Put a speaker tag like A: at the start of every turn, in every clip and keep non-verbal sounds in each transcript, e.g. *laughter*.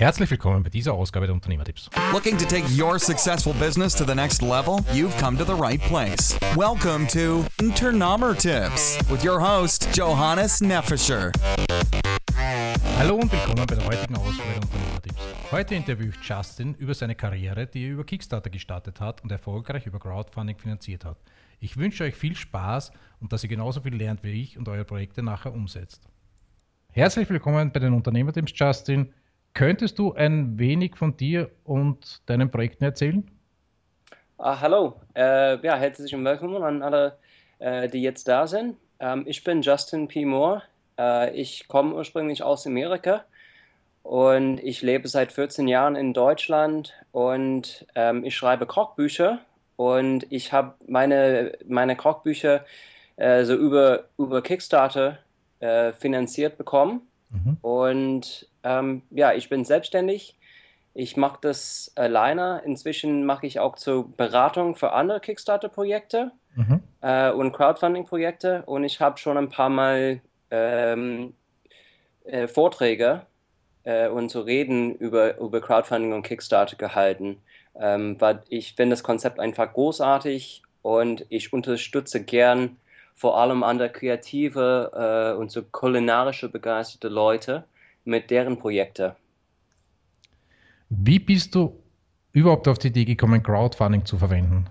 A: Herzlich willkommen bei dieser Ausgabe der Unternehmertipps.
B: Looking to take your successful business to the next level? You've come to the right place. Welcome to Unternehmertipps with your host Johannes Neffischer.
A: Hallo und willkommen bei der heutigen Ausgabe der Unternehmertipps. Heute interviewe ich Justin über seine Karriere, die er über Kickstarter gestartet hat und erfolgreich über Crowdfunding finanziert hat. Ich wünsche euch viel Spaß und dass ihr genauso viel lernt wie ich und eure Projekte nachher umsetzt. Herzlich willkommen bei den Unternehmertipps, Justin. Könntest du ein wenig von dir und deinen Projekten erzählen?
C: Ah, hallo, äh, ja, herzlich willkommen an alle, äh, die jetzt da sind. Ähm, ich bin Justin P. Moore. Äh, ich komme ursprünglich aus Amerika und ich lebe seit 14 Jahren in Deutschland und ähm, ich schreibe Kochbücher und ich habe meine, meine Kochbücher äh, so über, über Kickstarter äh, finanziert bekommen. Mhm. Und ähm, ja, ich bin selbstständig. Ich mache das alleine. Inzwischen mache ich auch zur Beratung für andere Kickstarter-Projekte mhm. äh, und Crowdfunding-Projekte. Und ich habe schon ein paar Mal ähm, äh, Vorträge äh, und zu so reden über, über Crowdfunding und Kickstarter gehalten. Ähm, weil ich finde das Konzept einfach großartig und ich unterstütze gern vor allem andere kreative äh, und so kulinarische begeisterte Leute mit deren Projekten.
A: Wie bist du überhaupt auf die Idee gekommen, Crowdfunding zu verwenden?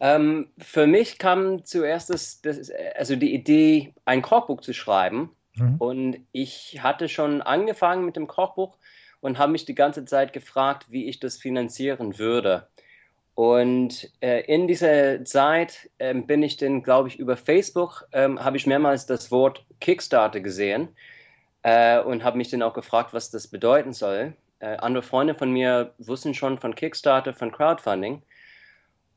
C: Ähm, für mich kam zuerst das, das, also die Idee, ein Kochbuch zu schreiben. Mhm. Und ich hatte schon angefangen mit dem Kochbuch und habe mich die ganze Zeit gefragt, wie ich das finanzieren würde. Und äh, in dieser Zeit äh, bin ich dann, glaube ich, über Facebook, äh, habe ich mehrmals das Wort Kickstarter gesehen äh, und habe mich dann auch gefragt, was das bedeuten soll. Äh, andere Freunde von mir wussten schon von Kickstarter, von Crowdfunding.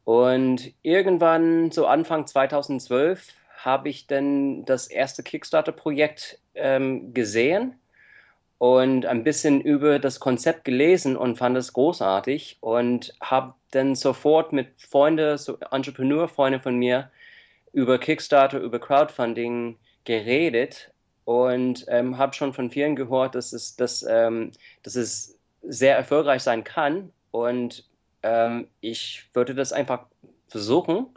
C: Und irgendwann, so Anfang 2012, habe ich dann das erste Kickstarter-Projekt ähm, gesehen und ein bisschen über das Konzept gelesen und fand es großartig und habe dann sofort mit Freunden, so Entrepreneur-Freunde von mir, über Kickstarter, über Crowdfunding geredet und ähm, habe schon von vielen gehört, dass es, dass, ähm, dass es sehr erfolgreich sein kann und ähm, ich würde das einfach versuchen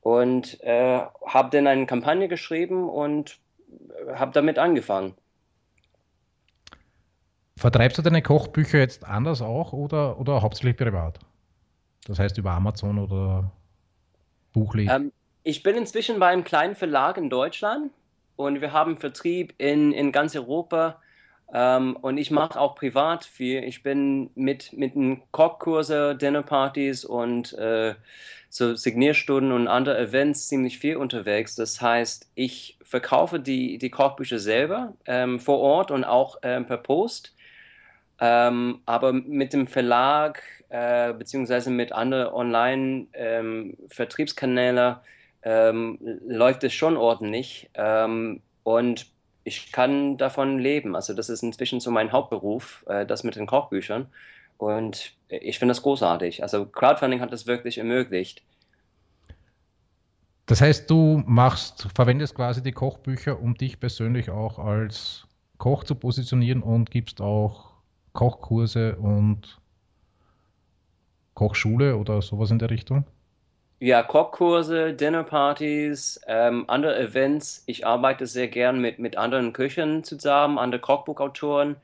C: und äh, habe dann eine Kampagne geschrieben und habe damit angefangen.
A: Vertreibst du deine Kochbücher jetzt anders auch oder, oder hauptsächlich privat? Das heißt über Amazon oder Buchläden?
C: Ähm, ich bin inzwischen bei einem kleinen Verlag in Deutschland und wir haben Vertrieb in, in ganz Europa. Ähm, und ich mache auch privat viel. Ich bin mit, mit Kochkurse, Dinnerpartys und äh, so Signierstunden und andere Events ziemlich viel unterwegs. Das heißt, ich verkaufe die, die Kochbücher selber ähm, vor Ort und auch ähm, per Post. Ähm, aber mit dem Verlag äh, beziehungsweise mit anderen Online-Vertriebskanälen ähm, läuft es schon ordentlich. Ähm, und ich kann davon leben. Also das ist inzwischen so mein Hauptberuf, äh, das mit den Kochbüchern. Und ich finde das großartig. Also Crowdfunding hat das wirklich ermöglicht.
A: Das heißt, du machst, verwendest quasi die Kochbücher, um dich persönlich auch als Koch zu positionieren und gibst auch Kochkurse und Kochschule oder sowas in der Richtung?
C: Ja, Kochkurse, Dinnerpartys, ähm, andere Events. Ich arbeite sehr gern mit, mit anderen Köchen zusammen, anderen Kochbuchautoren.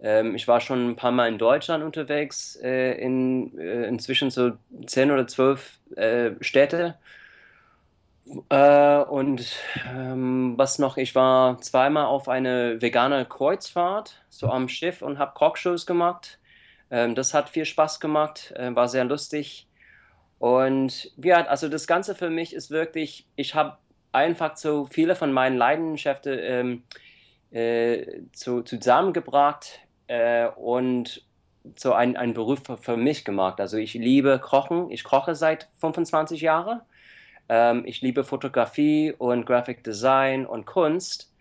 C: Ähm, ich war schon ein paar Mal in Deutschland unterwegs, äh, in äh, inzwischen so zehn oder zwölf äh, Städte. Äh, und ähm, was noch, ich war zweimal auf eine vegane Kreuzfahrt, so am Schiff und habe Kochshows gemacht. Ähm, das hat viel Spaß gemacht, äh, war sehr lustig. Und ja, also das Ganze für mich ist wirklich, ich habe einfach so viele von meinen Leidenschaften ähm, äh, zu, zusammengebracht äh, und so einen, einen Beruf für, für mich gemacht. Also ich liebe Kochen, ich koche seit 25 Jahren ähm, ich liebe Fotografie und Graphic Design und Kunst.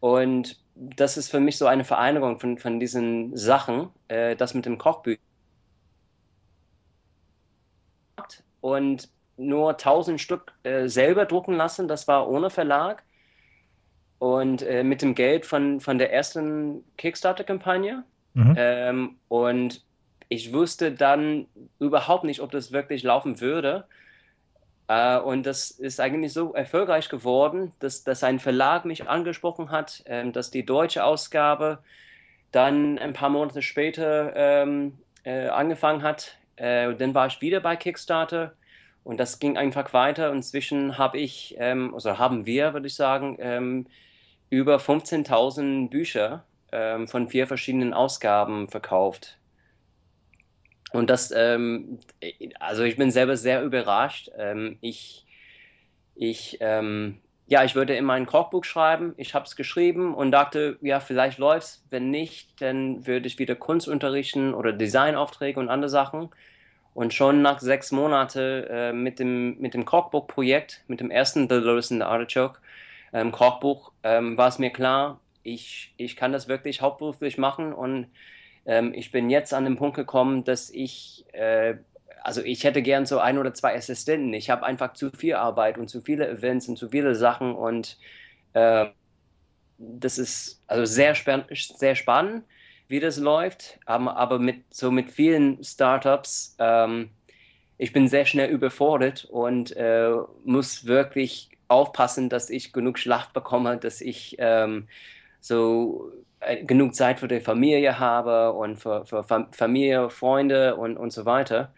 C: Und das ist für mich so eine Vereinigung von, von diesen Sachen, äh, das mit dem Kochbüchern. Und nur 1000 Stück äh, selber drucken lassen, das war ohne Verlag. und äh, mit dem Geld von, von der ersten Kickstarter-Kampagne. Mhm. Ähm, und ich wusste dann überhaupt nicht, ob das wirklich laufen würde. Äh, und das ist eigentlich so erfolgreich geworden, dass, dass ein Verlag mich angesprochen hat, äh, dass die deutsche Ausgabe dann ein paar Monate später ähm, äh, angefangen hat. Äh, dann war ich wieder bei Kickstarter und das ging einfach weiter. Inzwischen habe ich, ähm, also haben wir, würde ich sagen, ähm, über 15.000 Bücher ähm, von vier verschiedenen Ausgaben verkauft. Und das, ähm, also ich bin selber sehr überrascht. Ähm, ich, ich, ähm, ja, ich würde immer ein Kochbuch schreiben. Ich habe es geschrieben und dachte, ja, vielleicht läuft es. Wenn nicht, dann würde ich wieder Kunst unterrichten oder Designaufträge und andere Sachen. Und schon nach sechs Monaten äh, mit dem, mit dem Kochbuch-Projekt, mit dem ersten The Lotus in the Artichoke ähm, Kochbuch, ähm, war es mir klar, ich, ich kann das wirklich hauptberuflich machen und ähm, ich bin jetzt an den Punkt gekommen, dass ich, äh, also ich hätte gern so ein oder zwei Assistenten. Ich habe einfach zu viel Arbeit und zu viele Events und zu viele Sachen und äh, das ist also sehr, sehr spannend, wie das läuft, aber, aber mit so mit vielen Startups. Ähm, ich bin sehr schnell überfordert und äh, muss wirklich aufpassen, dass ich genug Schlaf bekomme, dass ich ähm, so äh, genug Zeit für die Familie habe und für, für Familie, Freunde und, und so weiter.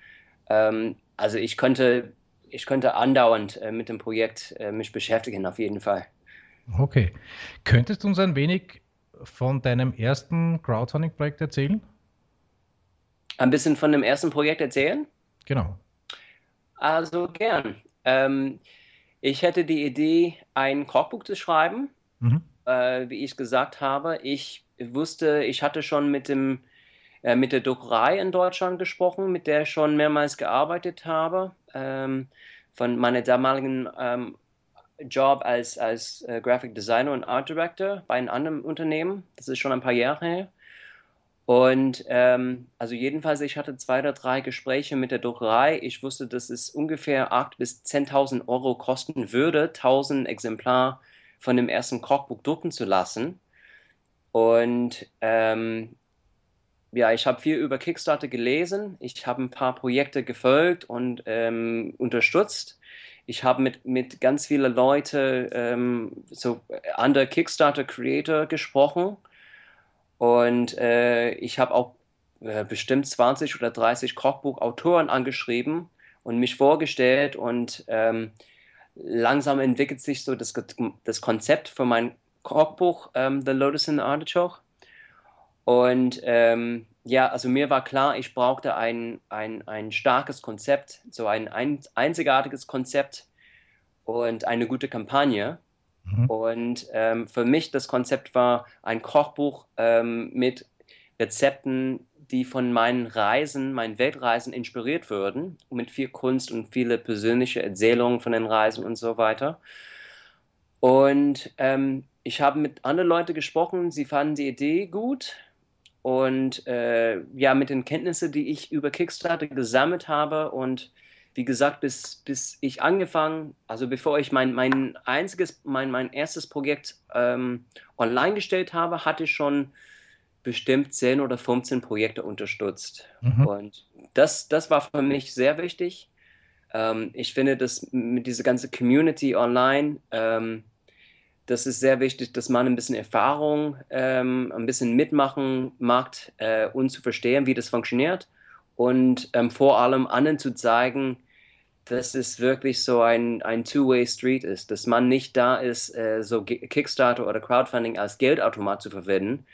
C: Ähm, also ich könnte, ich könnte andauernd äh, mit dem Projekt äh, mich beschäftigen, auf jeden Fall.
A: Okay. Könntest du uns ein wenig von deinem ersten Crowdfunding-Projekt erzählen?
C: Ein bisschen von dem ersten Projekt erzählen?
A: Genau.
C: Also gern. Ähm, ich hätte die Idee, ein Kochbuch zu schreiben. Mhm. Äh, wie ich gesagt habe, ich wusste, ich hatte schon mit dem äh, mit der Druckerei in Deutschland gesprochen, mit der ich schon mehrmals gearbeitet habe, ähm, von meinem damaligen ähm, Job als, als äh, Graphic Designer und Art Director bei einem anderen Unternehmen. Das ist schon ein paar Jahre her. Und ähm, also jedenfalls, ich hatte zwei oder drei Gespräche mit der Druckerei. Ich wusste, dass es ungefähr 8.000 bis 10.000 Euro kosten würde, 1000 Exemplar von dem ersten Kochbuch drucken zu lassen. Und ähm, ja, ich habe viel über Kickstarter gelesen. Ich habe ein paar Projekte gefolgt und ähm, unterstützt. Ich habe mit, mit ganz vielen Leuten, ähm, so andere Kickstarter-Creator gesprochen und äh, ich habe auch äh, bestimmt 20 oder 30 Kochbuchautoren angeschrieben und mich vorgestellt und ähm, langsam entwickelt sich so das, das Konzept für mein Kochbuch ähm, The Lotus the Artichoke. Und ähm, ja, also mir war klar, ich brauchte ein, ein, ein starkes Konzept, so ein, ein einzigartiges Konzept und eine gute Kampagne. Mhm. Und ähm, für mich das Konzept war ein Kochbuch ähm, mit Rezepten, die von meinen Reisen, meinen Weltreisen inspiriert würden, mit viel Kunst und viele persönliche Erzählungen von den Reisen und so weiter. Und ähm, ich habe mit anderen Leuten gesprochen, sie fanden die Idee gut. Und äh, ja, mit den Kenntnissen, die ich über Kickstarter gesammelt habe und wie gesagt, bis, bis ich angefangen, also bevor ich mein, mein einziges, mein, mein erstes Projekt ähm, online gestellt habe, hatte ich schon bestimmt 10 oder 15 Projekte unterstützt. Mhm. Und das, das war für mich sehr wichtig. Ähm, ich finde, dass mit dieser ganzen Community online, ähm, das ist sehr wichtig, dass man ein bisschen Erfahrung, ähm, ein bisschen mitmachen mag, äh, um zu verstehen, wie das funktioniert und ähm, vor allem anderen zu zeigen, dass es wirklich so ein, ein Two-Way-Street ist, dass man nicht da ist, äh, so Kickstarter oder Crowdfunding als Geldautomat zu verwenden,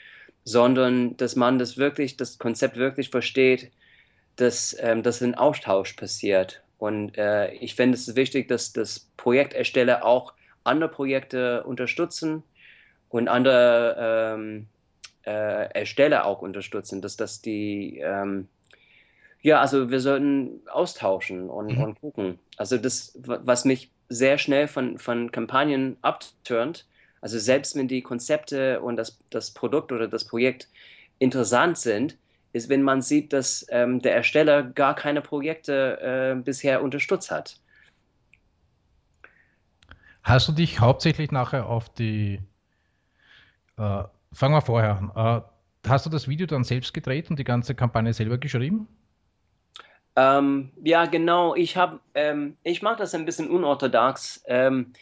C: sondern dass man das wirklich, das Konzept wirklich versteht, dass, ähm, dass ein Austausch passiert. Und äh, ich finde es wichtig, dass das Projektersteller auch andere Projekte unterstützen und andere ähm, äh, Ersteller auch unterstützen, dass das die ähm, ja, also wir sollten austauschen und, mhm. und gucken. Also das, was mich sehr schnell von, von Kampagnen abturnt, also selbst wenn die Konzepte und das, das Produkt oder das Projekt interessant sind, ist, wenn man sieht, dass ähm, der Ersteller gar keine Projekte äh, bisher unterstützt hat.
A: Hast du dich hauptsächlich nachher auf die Äh, fangen wir vorher an. Äh, hast du das Video dann selbst gedreht und die ganze Kampagne selber geschrieben?
C: Ähm, ja, genau. Ich ähm, ich mache das ein bisschen unorthodox. Ähm,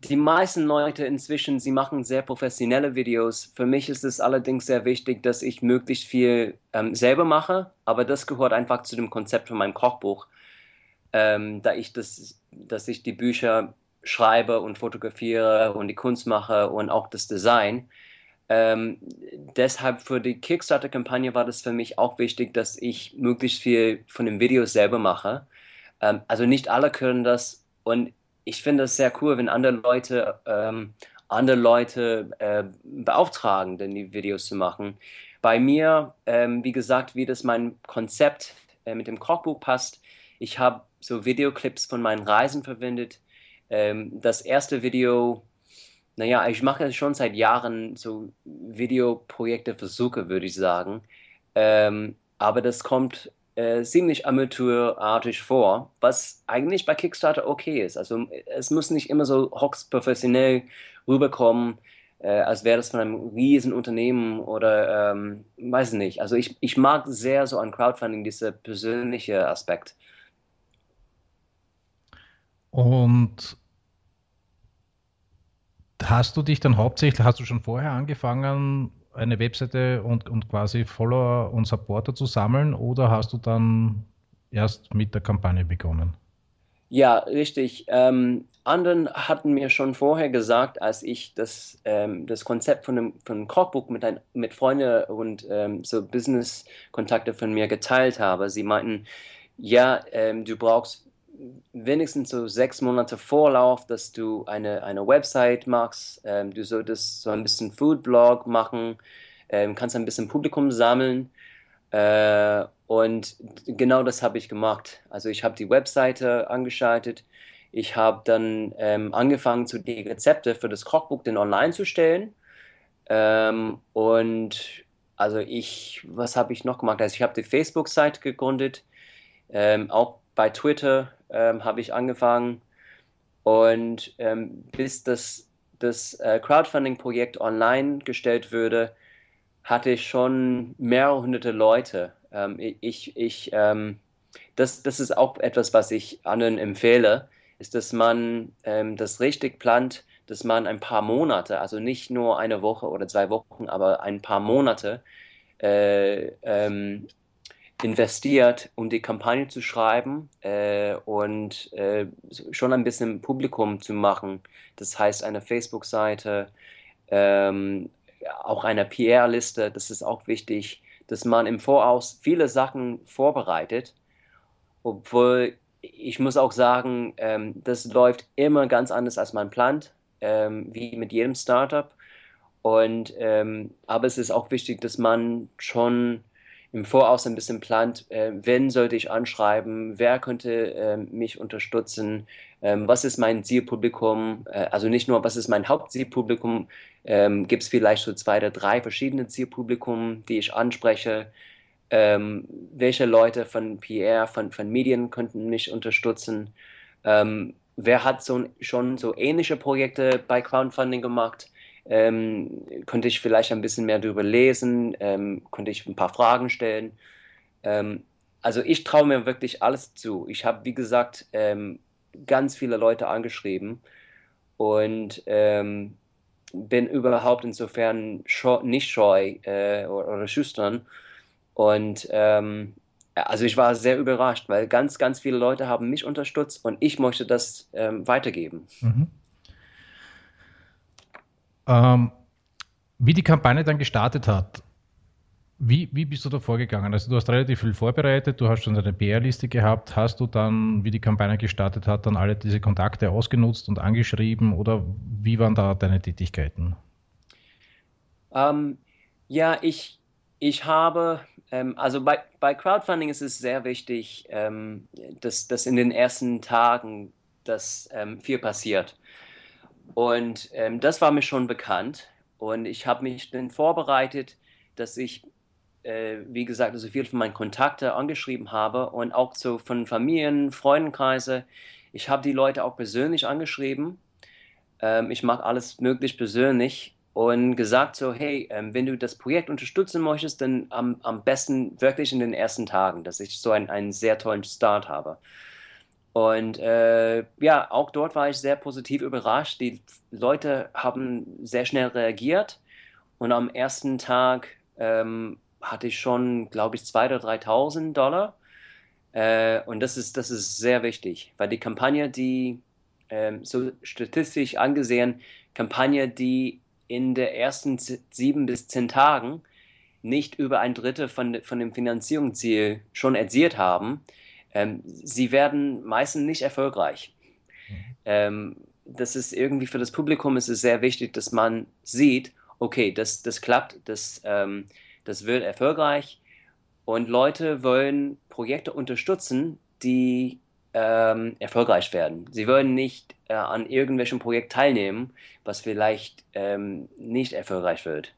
C: die meisten Leute inzwischen, sie machen sehr professionelle Videos. Für mich ist es allerdings sehr wichtig, dass ich möglichst viel ähm, selber mache, aber das gehört einfach zu dem Konzept von meinem Kochbuch, ähm, da ich das, dass ich die Bücher schreibe und fotografiere und die Kunst mache und auch das Design. Ähm, deshalb für die Kickstarter-Kampagne war das für mich auch wichtig, dass ich möglichst viel von den Videos selber mache. Ähm, also nicht alle können das und ich finde es sehr cool, wenn andere Leute ähm, andere Leute äh, beauftragen, denn die Videos zu machen. Bei mir, ähm, wie gesagt, wie das mein Konzept äh, mit dem Kochbuch passt, ich habe so Videoclips von meinen Reisen verwendet. Ähm, das erste Video naja, ich mache schon seit Jahren so Videoprojekte, Versuche, würde ich sagen. Ähm, aber das kommt äh, ziemlich amateurartig vor, was eigentlich bei Kickstarter okay ist. Also es muss nicht immer so hochst professionell rüberkommen, äh, als wäre das von einem riesen Unternehmen oder ähm, weiß nicht. Also ich, ich mag sehr so an Crowdfunding dieser persönliche Aspekt.
A: Und Hast du dich dann hauptsächlich, hast du schon vorher angefangen, eine Webseite und, und quasi Follower und Supporter zu sammeln oder hast du dann erst mit der Kampagne begonnen?
C: Ja, richtig. Ähm, anderen hatten mir schon vorher gesagt, als ich das, ähm, das Konzept von einem, von einem Kochbuch mit, ein, mit Freunden und ähm, so Business-Kontakte von mir geteilt habe. Sie meinten, ja, ähm, du brauchst wenigstens so sechs Monate Vorlauf, dass du eine, eine Website machst. Ähm, du solltest so ein bisschen Foodblog machen, ähm, kannst ein bisschen Publikum sammeln. Äh, und genau das habe ich gemacht. Also ich habe die Webseite angeschaltet. Ich habe dann ähm, angefangen, zu die Rezepte für das Kochbuch dann online zu stellen. Ähm, und also ich, was habe ich noch gemacht? Also ich habe die Facebook-Seite gegründet, ähm, auch bei Twitter ähm, habe ich angefangen und ähm, bis das, das äh, Crowdfunding-Projekt online gestellt würde, hatte ich schon mehrere hunderte Leute. Ähm, ich, ich, ähm, das, das ist auch etwas, was ich anderen empfehle, ist, dass man ähm, das richtig plant, dass man ein paar Monate, also nicht nur eine Woche oder zwei Wochen, aber ein paar Monate äh, ähm, investiert, um die Kampagne zu schreiben äh, und äh, schon ein bisschen Publikum zu machen. Das heißt, eine Facebook-Seite, ähm, auch eine PR-Liste, das ist auch wichtig, dass man im Voraus viele Sachen vorbereitet, obwohl ich muss auch sagen, ähm, das läuft immer ganz anders, als man plant, ähm, wie mit jedem Startup. Und ähm, aber es ist auch wichtig, dass man schon im Voraus ein bisschen plant, äh, wen sollte ich anschreiben, wer könnte äh, mich unterstützen, äh, was ist mein Zielpublikum, äh, also nicht nur, was ist mein Hauptzielpublikum, ähm, gibt es vielleicht so zwei oder drei verschiedene Zielpublikum, die ich anspreche, ähm, welche Leute von PR, von, von Medien könnten mich unterstützen, ähm, wer hat so, schon so ähnliche Projekte bei Crowdfunding gemacht, ähm, konnte ich vielleicht ein bisschen mehr darüber lesen, ähm, konnte ich ein paar Fragen stellen. Ähm, also ich traue mir wirklich alles zu. Ich habe, wie gesagt, ähm, ganz viele Leute angeschrieben und ähm, bin überhaupt insofern nicht scheu äh, oder, oder, schüchtern. Und ähm, also ich war sehr überrascht, weil ganz, ganz viele Leute haben mich unterstützt und ich möchte das weitergeben. Mhm.
A: Ähm, wie die Kampagne dann gestartet hat, wie, wie bist du da vorgegangen? Also du hast relativ viel vorbereitet, du hast schon eine PR-Liste gehabt. Hast du dann, wie die Kampagne gestartet hat, dann alle diese Kontakte ausgenutzt und angeschrieben oder wie waren da deine Tätigkeiten?
C: Ähm, ja, ich, ich habe, ähm, also bei, bei Crowdfunding ist es sehr wichtig, ähm, dass, dass in den ersten Tagen dass ähm, viel passiert. Und ähm, das war mir schon bekannt. Und ich habe mich dann vorbereitet, dass ich, äh, wie gesagt, so viel von meinen Kontakten angeschrieben habe und auch so von Familien, Freundenkreise. Ich habe die Leute auch persönlich angeschrieben. Ähm, ich mache alles möglich persönlich. und gesagt so, hey, ähm, wenn du das Projekt unterstützen möchtest, dann am, am besten wirklich in den ersten Tagen, dass ich so ein, einen sehr tollen Start habe. Und äh, ja, auch dort war ich sehr positiv überrascht. Die Leute haben sehr schnell reagiert und am ersten Tag ähm, hatte ich schon, glaube ich, 2.000 oder 3.000 Dollar. Äh, und das ist, das ist sehr wichtig, weil die Kampagne, die ähm, so statistisch angesehen, Kampagne, die in den ersten sieben bis zehn Tagen nicht über ein Drittel von, von dem Finanzierungsziel schon erzielt haben, ähm, sie werden meistens nicht erfolgreich. Mhm. Ähm, das ist irgendwie für das Publikum ist es sehr wichtig, dass man sieht, okay, das, das klappt, das, ähm, das wird erfolgreich und Leute wollen Projekte unterstützen, die ähm, erfolgreich werden. Sie wollen nicht äh, an irgendwelchen Projekt teilnehmen, was vielleicht ähm, nicht erfolgreich wird.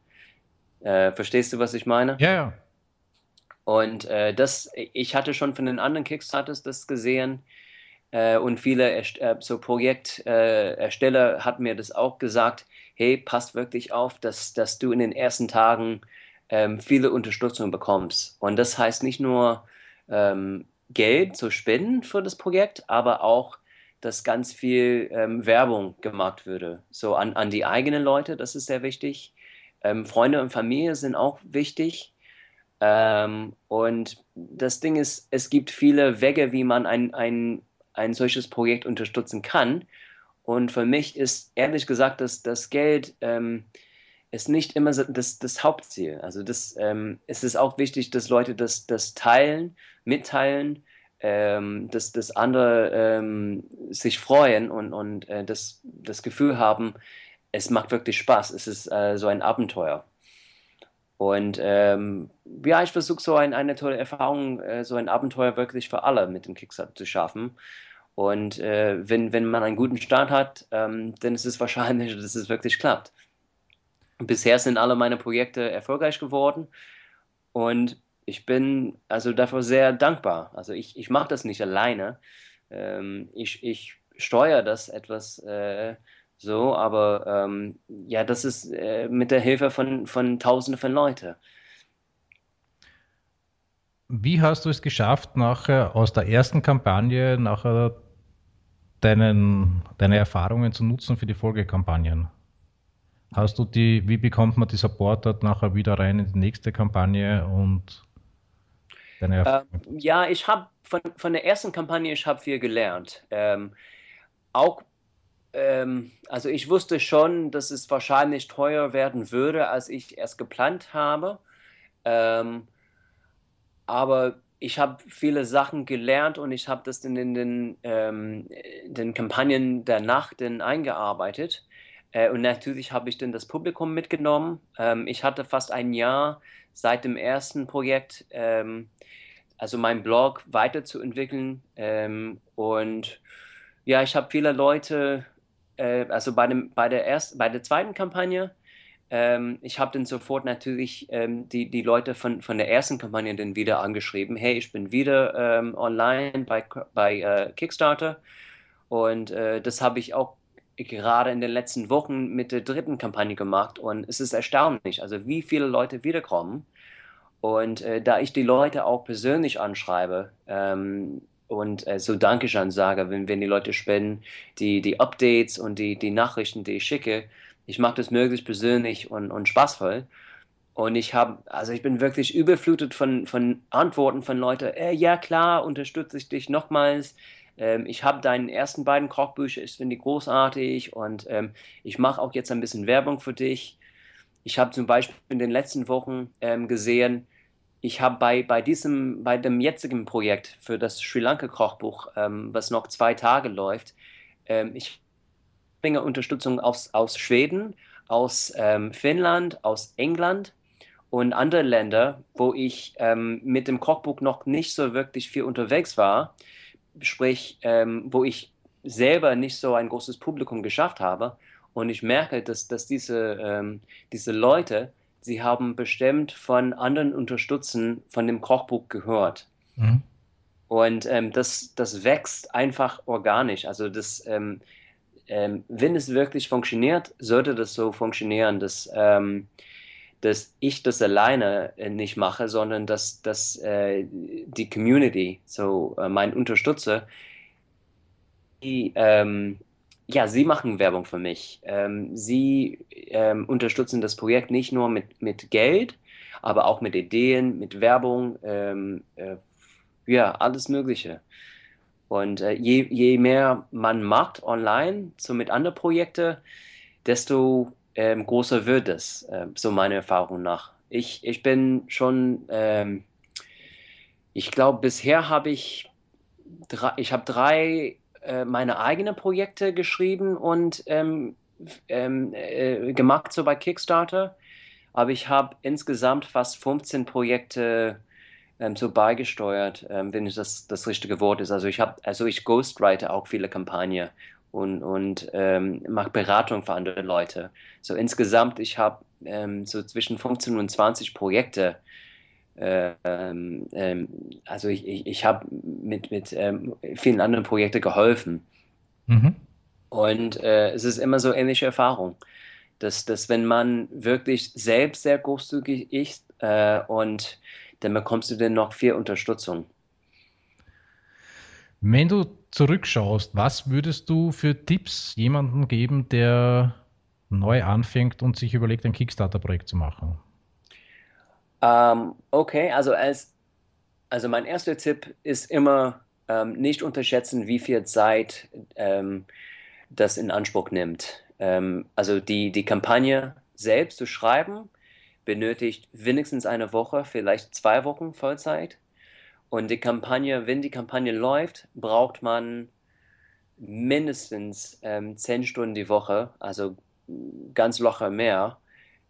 C: Äh, verstehst du, was ich meine?
A: Ja, ja.
C: Und äh, das, ich hatte schon von den anderen Kickstarters das gesehen äh, und viele äh, so Projektersteller äh, hatten mir das auch gesagt, hey, passt wirklich auf, dass, dass du in den ersten Tagen ähm, viele Unterstützung bekommst. Und das heißt nicht nur ähm, Geld zu spenden für das Projekt, aber auch, dass ganz viel ähm, Werbung gemacht würde. So an, an die eigenen Leute, das ist sehr wichtig. Ähm, Freunde und Familie sind auch wichtig. Ähm, und das Ding ist, es gibt viele Wege, wie man ein, ein, ein solches Projekt unterstützen kann. Und für mich ist ehrlich gesagt, dass das Geld ähm, ist nicht immer das, das Hauptziel. Also das, ähm, es ist auch wichtig, dass Leute das, das teilen, mitteilen, ähm, dass, dass andere ähm, sich freuen und, und äh, das, das Gefühl haben, es macht wirklich Spaß, es ist äh, so ein Abenteuer. Und ähm, ja, ich versuche so ein, eine tolle Erfahrung, äh, so ein Abenteuer wirklich für alle mit dem Kickstarter zu schaffen. Und äh, wenn, wenn man einen guten Start hat, ähm, dann ist es wahrscheinlich, *laughs* dass es wirklich klappt. Bisher sind alle meine Projekte erfolgreich geworden und ich bin also dafür sehr dankbar. Also ich, ich mache das nicht alleine. Ähm, ich, ich steuere das etwas äh, so, aber ähm, ja, das ist äh, mit der Hilfe von, von Tausenden von Leuten.
A: Wie hast du es geschafft, nachher aus der ersten Kampagne nachher deinen, deine Erfahrungen zu nutzen für die Folgekampagnen? Hast du die, wie bekommt man die Support dort nachher wieder rein in die nächste Kampagne und
C: deine Erfahrungen? Ähm, ja, ich habe von, von der ersten Kampagne, ich habe viel gelernt. Ähm, auch, ähm, also ich wusste schon, dass es wahrscheinlich teuer werden würde, als ich erst geplant habe. Ähm, aber ich habe viele Sachen gelernt und ich habe das in den, ähm, den Kampagnen der Nacht eingearbeitet. Äh, und natürlich habe ich dann das Publikum mitgenommen. Ähm, ich hatte fast ein Jahr seit dem ersten Projekt, ähm, also mein Blog weiterzuentwickeln. Ähm, und ja, ich habe viele Leute, äh, also bei, dem, bei, der ersten, bei der zweiten Kampagne, ähm, ich habe dann sofort natürlich ähm, die, die Leute von, von der ersten Kampagne dann wieder angeschrieben. Hey, ich bin wieder ähm, online bei, bei äh, Kickstarter. Und äh, das habe ich auch gerade in den letzten Wochen mit der dritten Kampagne gemacht und es ist erstaunlich, also wie viele Leute wiederkommen. Und äh, da ich die Leute auch persönlich anschreibe ähm, und äh, so Dankeschön sage, wenn, wenn die Leute spenden, die, die Updates und die, die Nachrichten, die ich schicke, ich mache das möglichst persönlich und, und spaßvoll. Und ich habe, also ich bin wirklich überflutet von, von Antworten von Leuten, äh, ja klar, unterstütze ich dich nochmals, ähm, ich habe deinen ersten beiden Kochbücher, ich finde die großartig und ähm, ich mache auch jetzt ein bisschen Werbung für dich. Ich habe zum Beispiel in den letzten Wochen ähm, gesehen, ich habe bei, bei diesem, bei dem jetzigen Projekt für das Sri Lanka Kochbuch, ähm, was noch zwei Tage läuft, ähm, ich bringe Unterstützung aus, aus Schweden, aus ähm, Finnland, aus England und andere Länder, wo ich mit dem Kochbuch noch nicht so wirklich viel unterwegs war sprich, ähm, wo ich selber nicht so ein großes Publikum geschafft habe. Und ich merke, dass, dass diese, ähm, diese Leute, sie haben bestimmt von anderen Unterstützern von dem Kochbuch gehört. Mhm. Und ähm, das, das wächst einfach organisch. Also das, ähm, ähm, wenn es wirklich funktioniert, sollte das so funktionieren, dass, ähm, dass ich das alleine äh, nicht mache, sondern dass, dass äh, die Community, so äh, mein Unterstützer, die, ähm, ja, sie machen Werbung für mich. Ähm, sie ähm, unterstützen das Projekt nicht nur mit, mit Geld, aber auch mit Ideen, mit Werbung, ähm, äh, ja, alles Mögliche. Und äh, je, je mehr man macht online, so mit anderen Projekten, desto ähm, größer wird es, äh, so meiner Erfahrung nach. Ich, ich bin schon, ähm, ich glaube, bisher habe ich drei, ich habe drei äh, meine eigenen Projekte geschrieben und ähm, ähm, äh, gemacht, so bei Kickstarter. Aber ich habe insgesamt fast 15 Projekte ähm, so beigesteuert, ähm, wenn das, das richtige Wort ist. Also ich habe, also ich ghostwrite auch viele Kampagnen und, und ähm, mache Beratung für andere Leute. So insgesamt, ich habe ähm, so zwischen 15 und 20 Projekte ähm, ähm, also ich, ich, ich habe mit, mit ähm, vielen anderen Projekten geholfen. Mhm. Und äh, es ist immer so ähnliche Erfahrung, dass, dass wenn man wirklich selbst sehr großzügig ist äh, und dann bekommst du dann noch viel Unterstützung.
A: Wenn du zurückschaust, was würdest du für Tipps jemandem geben, der neu anfängt und sich überlegt, ein Kickstarter-Projekt zu machen?
C: Ähm, okay, also als also mein erster Tipp ist immer ähm, nicht unterschätzen, wie viel Zeit ähm, das in Anspruch nimmt. Ähm, also die, die Kampagne selbst zu schreiben benötigt wenigstens eine Woche, vielleicht zwei Wochen Vollzeit. Und die Kampagne, wenn die Kampagne läuft, braucht man mindestens ähm, zehn Stunden die Woche, also ganz locker mehr.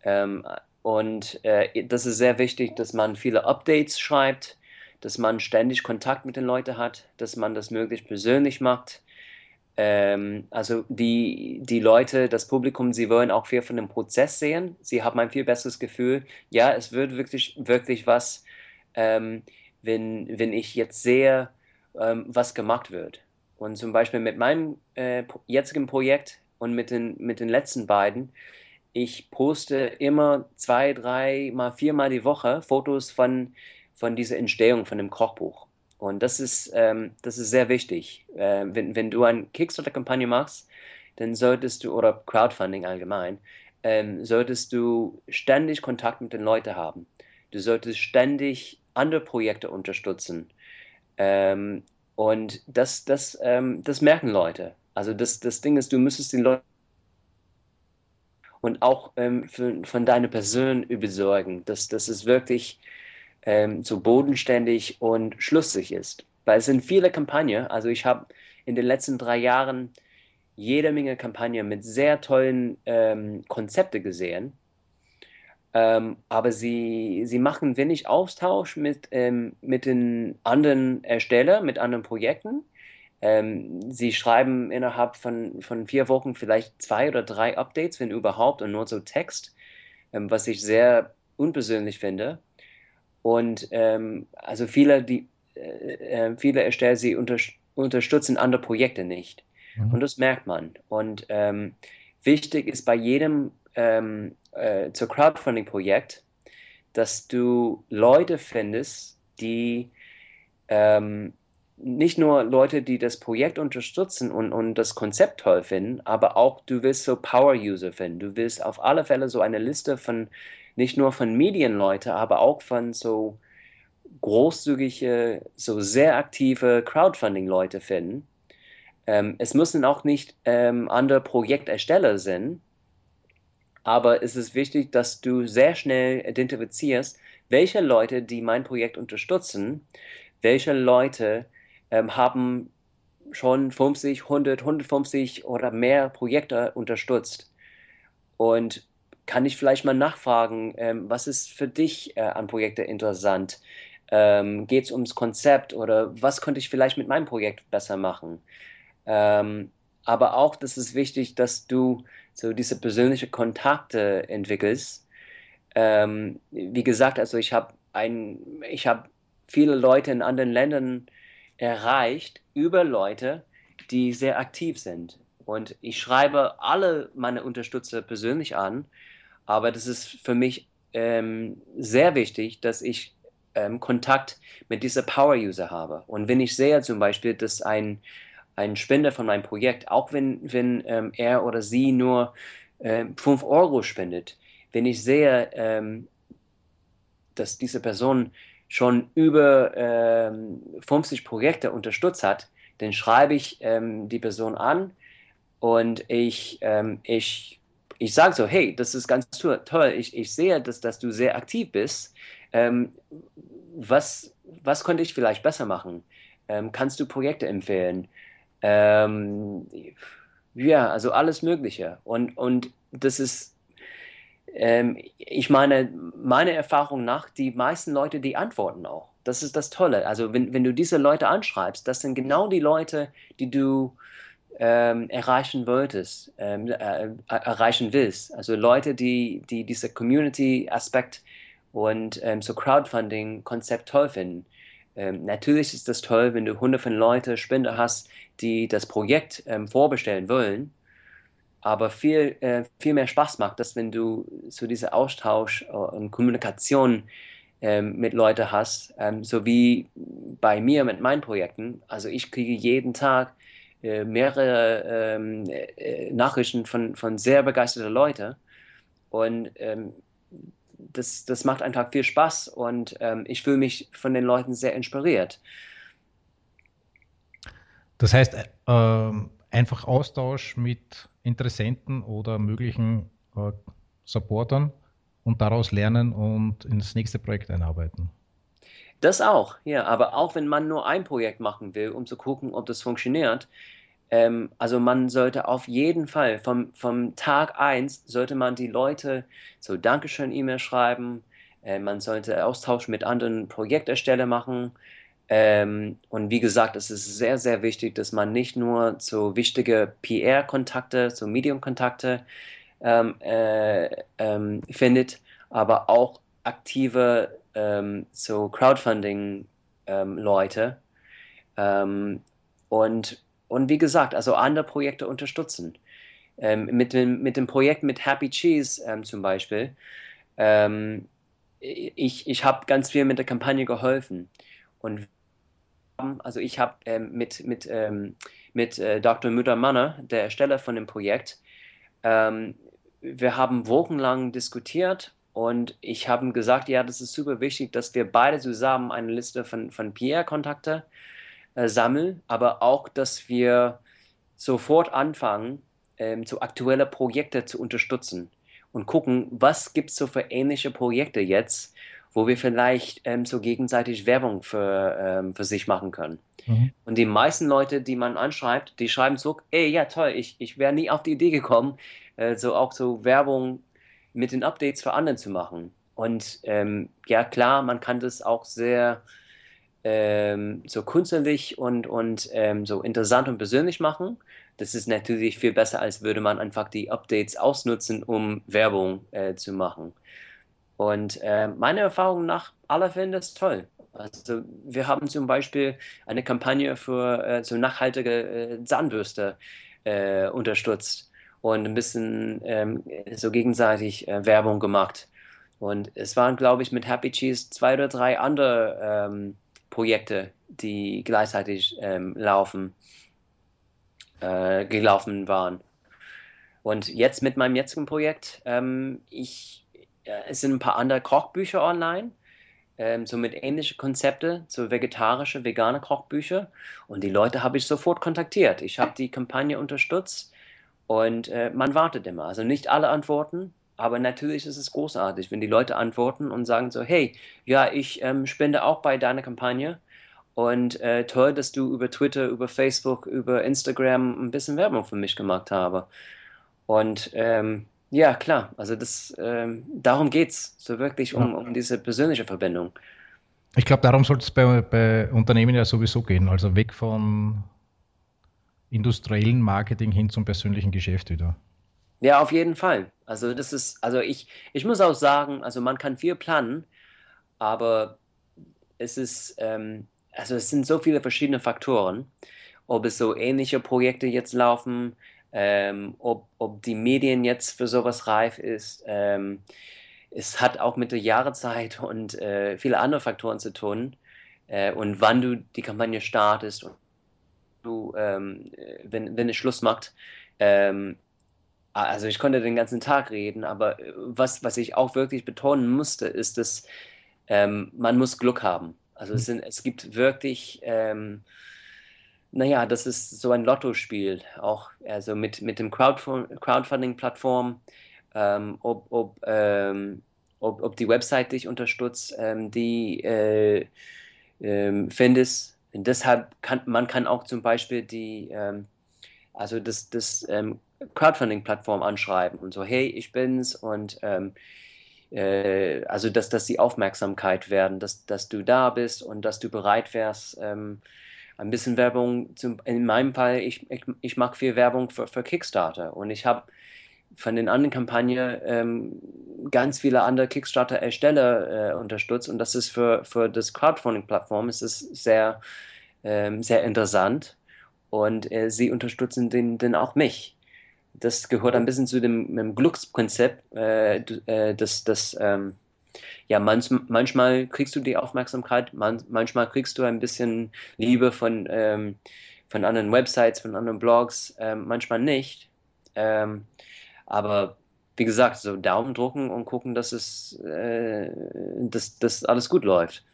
C: Ähm, und äh, das ist sehr wichtig, dass man viele Updates schreibt, dass man ständig Kontakt mit den Leuten hat, dass man das möglichst persönlich macht. Ähm, also die, die Leute, das Publikum, sie wollen auch viel von dem Prozess sehen. Sie haben ein viel besseres Gefühl. Ja, es wird wirklich, wirklich was, ähm, wenn, wenn ich jetzt sehe, ähm, was gemacht wird. Und zum Beispiel mit meinem äh, jetzigen Projekt und mit den, mit den letzten beiden, ich poste immer zwei, drei mal viermal die Woche Fotos von, von dieser Entstehung, von dem Kochbuch. Und das ist, ähm, das ist sehr wichtig. Äh, wenn, wenn du eine Kickstarter-Kampagne machst, dann solltest du, oder Crowdfunding allgemein, ähm, solltest du ständig Kontakt mit den Leuten haben. Du solltest ständig andere Projekte unterstützen. Ähm, und das, das, ähm, das merken Leute. Also das, das Ding ist, du müsstest den Leuten und auch ähm, für, von deiner Person überzeugen, dass, dass es wirklich ähm, so bodenständig und schlüssig ist. Weil es sind viele Kampagnen, also ich habe in den letzten drei Jahren jede Menge Kampagnen mit sehr tollen ähm, Konzepten gesehen, ähm, aber sie, sie machen wenig Austausch mit, ähm, mit den anderen Erstellern, mit anderen Projekten ähm, sie schreiben innerhalb von, von vier Wochen vielleicht zwei oder drei Updates, wenn überhaupt, und nur so Text, ähm, was ich sehr unpersönlich finde. Und ähm, also viele, die, äh, äh viele Ersteller, sie unter, unterstützen andere Projekte nicht. Mhm. Und das merkt man. Und ähm, wichtig ist bei jedem ähm, äh, zur Crowdfunding-Projekt, dass du Leute findest, die ähm, nicht nur Leute, die das Projekt unterstützen und, und das Konzept toll finden, aber auch du willst so Power-User finden. Du willst auf alle Fälle so eine Liste von nicht nur von Medienleute, aber auch von so großzügige, so sehr aktive Crowdfunding-Leute finden. Ähm, es müssen auch nicht ähm, andere Projektersteller sein, aber es ist wichtig, dass du sehr schnell identifizierst, welche Leute, die mein Projekt unterstützen, welche Leute ähm, haben schon 50, 100, 150 oder mehr Projekte unterstützt. Und kann ich vielleicht mal nachfragen, ähm, was ist für dich äh, an Projekten interessant? Ähm, Geht es ums Konzept oder was könnte ich vielleicht mit meinem Projekt besser machen? Ähm, aber auch, das ist wichtig, dass du so diese persönlichen Kontakte entwickelst. Ähm, wie gesagt, also ich habe ein, ich habe viele Leute in anderen Ländern erreicht über Leute, die sehr aktiv sind. Und ich schreibe alle meine Unterstützer persönlich an, aber das ist für mich ähm, sehr wichtig, dass ich ähm, Kontakt mit dieser Power-User habe. Und wenn ich sehe zum Beispiel, dass ein, ein Spender von meinem Projekt, auch wenn, wenn ähm, er oder sie nur ähm, 5 Euro spendet, wenn ich sehe, ähm, dass diese Person schon über ähm, 50 Projekte unterstützt hat, dann schreibe ich ähm, die Person an und ich, ähm, ich, ich sage so, hey, das ist ganz toll, ich, ich sehe, dass, dass du sehr aktiv bist. Ähm, was, was könnte ich vielleicht besser machen? Ähm, kannst du Projekte empfehlen? Ähm, ja, also alles Mögliche. Und, und das ist, ähm, ich meine, meine Erfahrung nach, die meisten Leute, die antworten auch. Das ist das Tolle. Also wenn, wenn du diese Leute anschreibst, das sind genau die Leute, die du ähm, erreichen wolltest, ähm, äh, erreichen willst. Also Leute, die, die diese Community-Aspekt und ähm, so Crowdfunding-Konzept toll finden. Ähm, natürlich ist das toll, wenn du hunderte von Leuten, Spender hast, die das Projekt ähm, vorbestellen wollen. Aber viel, äh, viel mehr Spaß macht das, wenn du so diese Austausch äh, und Kommunikation ähm, mit Leuten hast, ähm, so wie bei mir mit meinen Projekten. Also ich kriege jeden Tag äh, mehrere ähm, äh, Nachrichten von, von sehr begeisterten Leuten und ähm, das, das macht einfach viel Spaß und ähm, ich fühle mich von den Leuten sehr inspiriert.
A: Das heißt, äh, einfach Austausch mit Interessenten oder möglichen äh, Supportern und daraus lernen und ins nächste Projekt einarbeiten.
C: Das auch, ja, aber auch wenn man nur ein Projekt machen will, um zu gucken, ob das funktioniert, ähm, also man sollte auf jeden Fall vom, vom Tag 1 sollte man die Leute so Dankeschön-E-Mail schreiben, äh, man sollte Austausch mit anderen Projekterstellern machen, ähm, und wie gesagt, es ist sehr, sehr wichtig, dass man nicht nur so wichtige PR-Kontakte, so Medium-Kontakte ähm, äh, ähm, findet, aber auch aktive ähm, so Crowdfunding-Leute. Ähm, und, und wie gesagt, also andere Projekte unterstützen. Ähm, mit, dem, mit dem Projekt mit Happy Cheese zum Beispiel, ich, ich habe ganz viel mit der Kampagne geholfen. Und also ich habe ähm, mit, mit, ähm, mit äh, Dr. Müller-Manner, der Ersteller von dem Projekt, ähm, wir haben wochenlang diskutiert und ich habe gesagt, ja, das ist super wichtig, dass wir beide zusammen eine Liste von, von PR-Kontakte äh, sammeln, aber auch, dass wir sofort anfangen, ähm, so aktuelle Projekte zu unterstützen und gucken, was gibt es so für ähnliche Projekte jetzt wo wir vielleicht ähm, so gegenseitig Werbung für, ähm, für sich machen können. Mhm. Und die meisten Leute, die man anschreibt, die schreiben zurück, ey, ja toll, ich, ich wäre nie auf die Idee gekommen, äh, so auch so Werbung mit den Updates für andere zu machen. Und ähm, ja klar, man kann das auch sehr ähm, so künstlich und, und ähm, so interessant und persönlich machen. Das ist natürlich viel besser, als würde man einfach die Updates ausnutzen, um Werbung äh, zu machen. Und äh, meiner Erfahrung nach, alle finden das toll. Also wir haben zum Beispiel eine Kampagne für äh, so nachhaltige äh, Zahnbürste äh, unterstützt und ein bisschen ähm, so gegenseitig äh, Werbung gemacht. Und es waren, glaube ich, mit Happy Cheese zwei oder drei andere ähm, Projekte, die gleichzeitig ähm, laufen, äh, gelaufen waren. Und jetzt mit meinem jetzigen Projekt, ähm, ich es sind ein paar andere Kochbücher online, ähm, so mit ähnlichen Konzepten, so vegetarische, vegane Kochbücher. Und die Leute habe ich sofort kontaktiert. Ich habe die Kampagne unterstützt und äh, man wartet immer. Also nicht alle antworten, aber natürlich ist es großartig, wenn die Leute antworten und sagen so, hey, ja, ich ähm, spende auch bei deiner Kampagne. Und äh, toll, dass du über Twitter, über Facebook, über Instagram ein bisschen Werbung für mich gemacht habe. Und ähm, ja, klar. Also das, ähm, darum geht es, so wirklich um, um diese persönliche Verbindung.
A: Ich glaube, darum sollte es bei, bei Unternehmen ja sowieso gehen. Also weg von industriellen Marketing hin zum persönlichen Geschäft wieder.
C: Ja, auf jeden Fall. Also das ist, also ich, ich muss auch sagen, also man kann viel planen, aber es ist, ähm, also es sind so viele verschiedene Faktoren, ob es so ähnliche Projekte jetzt laufen, ähm, ob, ob die Medien jetzt für sowas reif ist. Ähm, es hat auch mit der Jahreszeit *laughs* und äh, viele andere Faktoren zu tun. Äh, und wann du die Kampagne startest und du, ähm, wenn, wenn es Schluss macht. Ähm, also ich konnte den ganzen Tag reden, aber was, was ich auch wirklich betonen musste, ist, dass ähm, man muss Glück haben. Also es, sind, es gibt wirklich ähm, naja, das ist so ein Lottospiel, auch also mit, mit dem Crowdfunding-Plattform, ähm, ob, ob, ähm, ob, ob die Website dich unterstützt, ähm, die äh, ähm, findest. Und deshalb kann man kann auch zum Beispiel die, ähm, also das, das ähm, Crowdfunding-Plattform anschreiben und so, hey, ich bin's und äh, also dass, dass die Aufmerksamkeit werden, dass, dass du da bist und dass du bereit wärst, ein bisschen Werbung, zum, in meinem Fall, ich, ich, ich mache viel Werbung für, für Kickstarter. Und ich habe von den anderen Kampagnen ähm, ganz viele andere Kickstarter-Ersteller äh, unterstützt. Und das ist für, für das Crowdfunding-Plattform sehr, ähm, sehr interessant. Und äh, sie unterstützen den, den auch mich. Das gehört ein bisschen zu dem, dem Glücksprinzip, äh, äh das, das ähm, ja, manch, manchmal kriegst du die Aufmerksamkeit, man, manchmal kriegst du ein bisschen Liebe von, ähm, von anderen Websites, von anderen Blogs, ähm, manchmal nicht. Ähm, aber wie gesagt, so Daumen drücken und gucken, dass es äh, dass, dass alles gut läuft.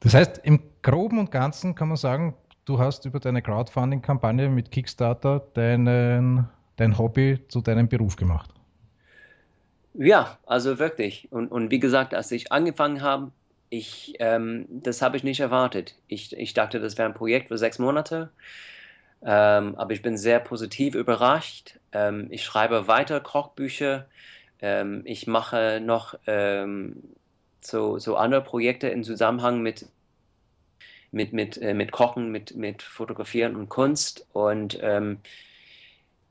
A: Das heißt, im Groben und Ganzen kann man sagen, du hast über deine Crowdfunding-Kampagne mit Kickstarter deinen, dein Hobby zu deinem Beruf gemacht.
C: Ja, also wirklich. Und, und wie gesagt, als ich angefangen habe, ich, ähm, das habe ich nicht erwartet. Ich, ich dachte, das wäre ein Projekt für sechs Monate. Ähm, aber ich bin sehr positiv überrascht. Ähm, ich schreibe weiter Kochbücher. Ähm, ich mache noch ähm, so, so andere Projekte im Zusammenhang mit, mit, mit, äh, mit Kochen, mit, mit Fotografieren und Kunst. Und ähm,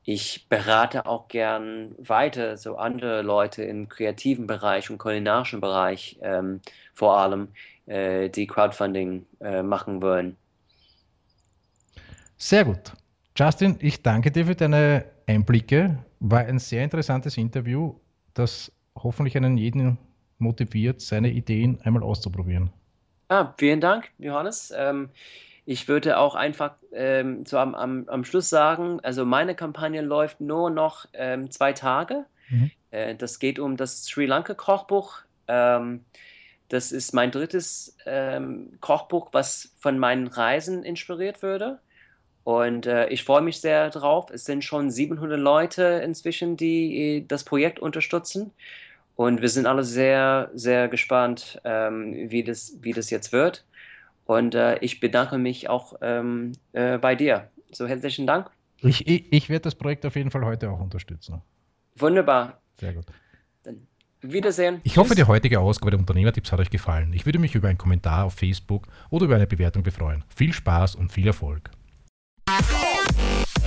C: ich berate auch gern weiter so andere Leute im kreativen Bereich und kulinarischen Bereich ähm, vor allem, äh, die Crowdfunding äh, machen wollen.
A: Sehr gut. Justin, ich danke dir für deine Einblicke. War ein sehr interessantes Interview, das hoffentlich einen jeden motiviert, seine Ideen einmal auszuprobieren.
C: Ah, vielen Dank, Johannes. Ähm, ich würde auch einfach ähm, so am, am, am Schluss sagen, also meine Kampagne läuft nur noch ähm, zwei Tage. Mhm. Äh, das geht um das Sri Lanka Kochbuch. Ähm, das ist mein drittes ähm, Kochbuch, was von meinen Reisen inspiriert würde. Und äh, ich freue mich sehr drauf. Es sind schon 700 Leute inzwischen, die äh, das Projekt unterstützen. Und wir sind alle sehr, sehr gespannt, ähm, wie, das, wie das jetzt wird. Und äh, ich bedanke mich auch ähm, äh, bei dir. So herzlichen Dank.
A: Ich, ich, ich werde das Projekt auf jeden Fall heute auch unterstützen.
C: Wunderbar.
A: Sehr gut.
C: Dann Wiedersehen.
A: Ich hoffe, die heutige Ausgabe der Unternehmertipps hat euch gefallen. Ich würde mich über einen Kommentar auf Facebook oder über eine Bewertung befreuen. Viel Spaß und viel Erfolg.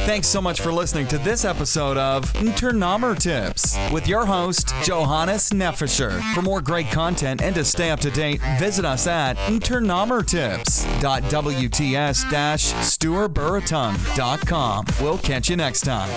B: Thanks so much for listening to this episode of Turnomer Tips with your host, Johannes Neffischer. For more great content and to stay up to date, visit us at turnomertips.wts-stuarburritung.com. We'll catch you next time.